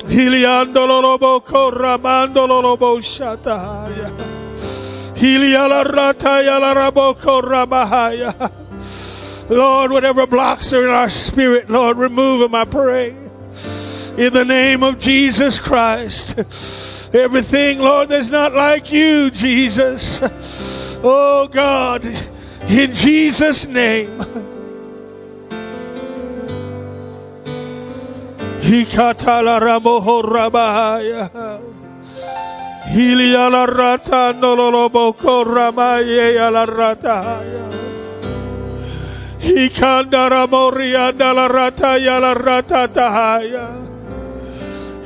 Hiliando lolobo koramando lolobo shatahaya. Hiliala rata yala raboko ramahaya. Lord, whatever blocks are in our spirit, Lord, remove them, I pray. In the name of Jesus Christ. Everything, Lord, that's not like you, Jesus. Oh God, in Jesus' name. Hikatala ramoho rabahaya. Hiliala rata nololoboko ramaye ala ratahaya. Hikandara morianda la rata yala rata tahaya.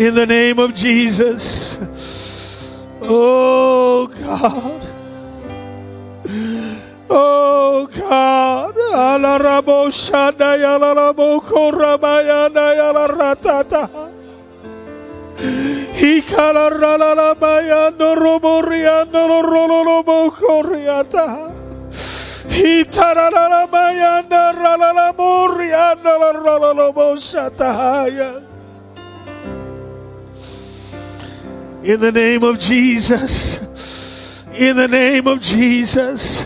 in the name of Jesus. Oh God. Oh God. Ala rabo shanda yala rabo koramayana In the name of Jesus. In the name of Jesus.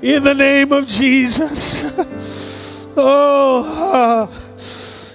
In the name of Jesus. Oh, ah.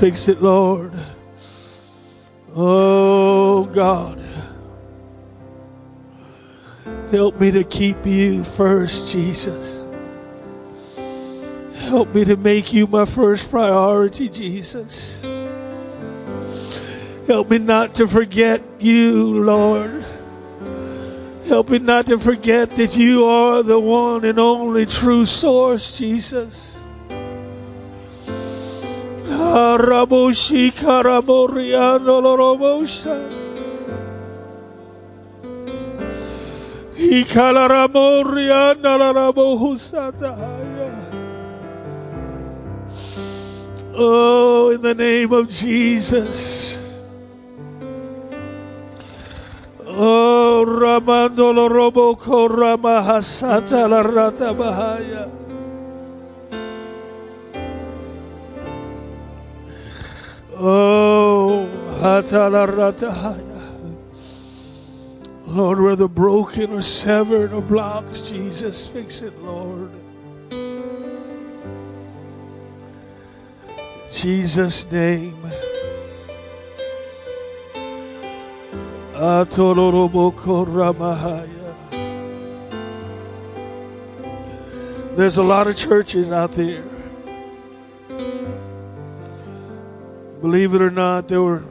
Fix it, Lord. Oh God, help me to keep you first, Jesus. Help me to make you my first priority, Jesus. Help me not to forget you, Lord. Help me not to forget that you are the one and only true source, Jesus. Oh, in the name of Jesus. Oh, Ramando Loroboko Ramahasata la Rata Bahaya. Oh, Hatalarratahaya. Lord, whether broken or severed or blocked, Jesus, fix it, Lord. Jesus' name. There's a lot of churches out there Believe it or not, there were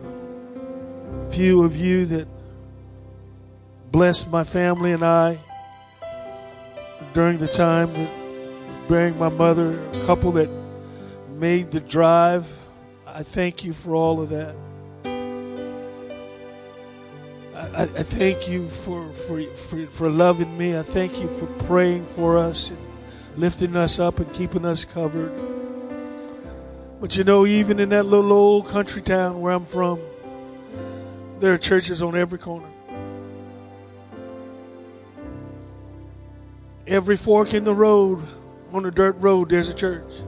few of you that blessed my family and I during the time that burying my mother, a couple that made the drive. I thank you for all of that. I, I thank you for, for, for, for loving me. I thank you for praying for us and lifting us up and keeping us covered. But you know, even in that little old country town where I'm from, there are churches on every corner. Every fork in the road, on the dirt road, there's a church.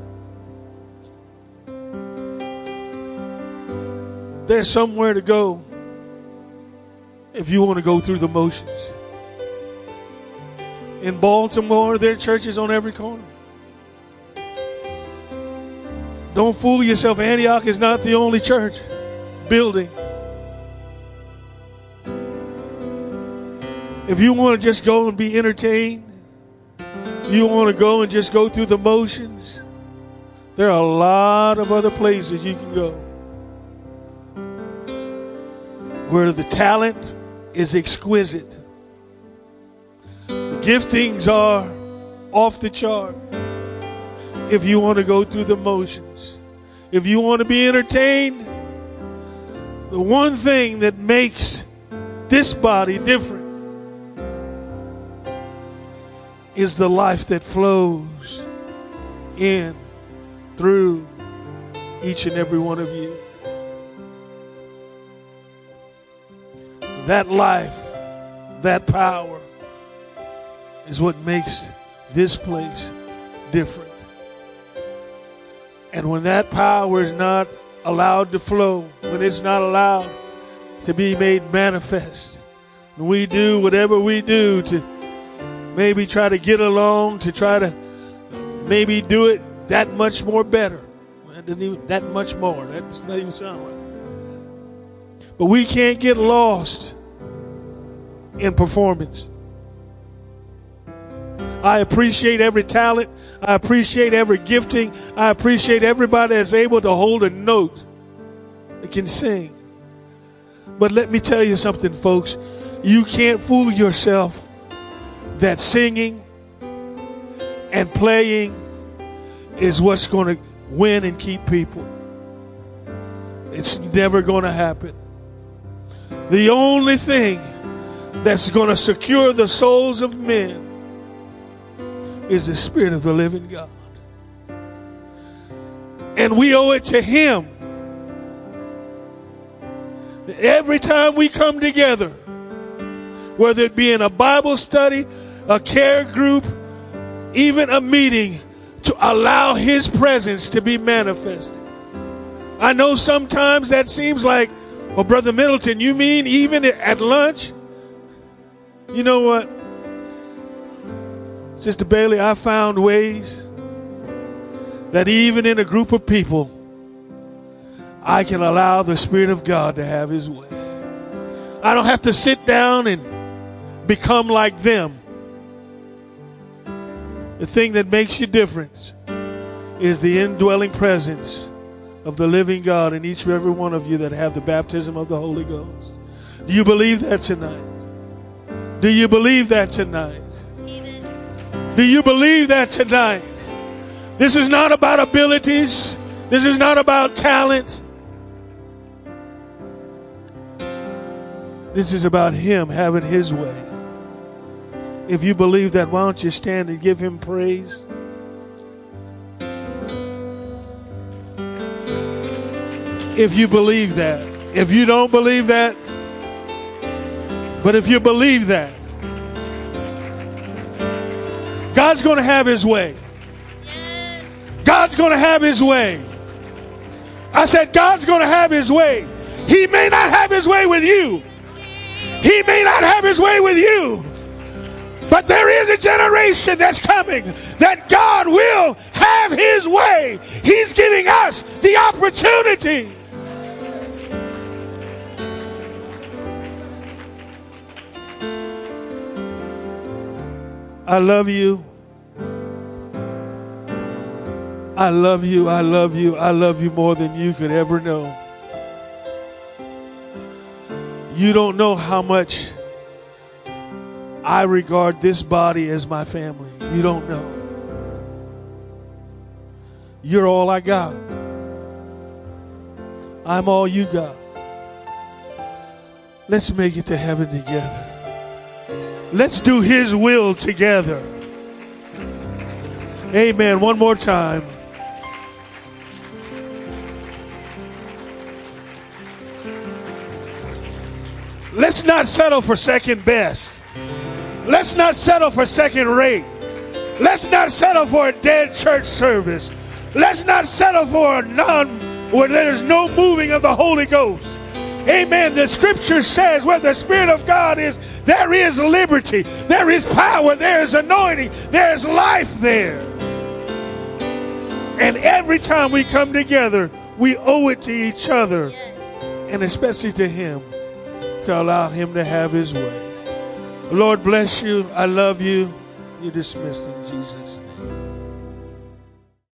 There's somewhere to go if you want to go through the motions. In Baltimore, there are churches on every corner. Don't fool yourself. Antioch is not the only church building. If you want to just go and be entertained, you want to go and just go through the motions, there are a lot of other places you can go where the talent is exquisite, the giftings are off the chart if you want to go through the motions. If you want to be entertained, the one thing that makes this body different is the life that flows in through each and every one of you. That life, that power is what makes this place different. And when that power is not allowed to flow, when it's not allowed to be made manifest, and we do whatever we do to maybe try to get along, to try to maybe do it that much more better. That doesn't even that much more. That does not even sound right. But we can't get lost in performance. I appreciate every talent. I appreciate every gifting. I appreciate everybody that's able to hold a note that can sing. But let me tell you something, folks. You can't fool yourself that singing and playing is what's going to win and keep people. It's never going to happen. The only thing that's going to secure the souls of men is the Spirit of the living God. And we owe it to Him Every time we come together, whether it be in a Bible study, a care group, even a meeting, to allow His presence to be manifested. I know sometimes that seems like, well, Brother Middleton, you mean even at lunch? You know what? Sister Bailey, I found ways that even in a group of people, I can allow the Spirit of God to have His way. I don't have to sit down and become like them. The thing that makes you different is the indwelling presence of the living God in each and every one of you that have the baptism of the Holy Ghost. Do you believe that tonight? Do you believe that tonight? Do you believe that tonight? This is not about abilities. This is not about talent. This is about Him having His way. If you believe that, why don't you stand and give Him praise? If you believe that. If you don't believe that, but if you believe that, God's going to have His way. God's going to have His way. I said, God's going to have His way. He may not have His way with you. He may not have His way with you. But there is a generation that's coming that God will have His way. He's giving us the opportunity. I love you. I love you. I love you. I love you more than you could ever know. You don't know how much I regard this body as my family. You don't know. You're all I got. I'm all you got. Let's make it to heaven together. Let's do His will together. Amen. One more time. Let's not settle for second best. Let's not settle for second rate. Let's not settle for a dead church service. Let's not settle for a non where there's no moving of the Holy Ghost. Amen. The scripture says where the Spirit of God is, there is liberty, there is power, there is anointing, there's life there. And every time we come together, we owe it to each other and especially to Him to allow Him to have His way. Lord bless you. I love you. You're dismissed in Jesus' name.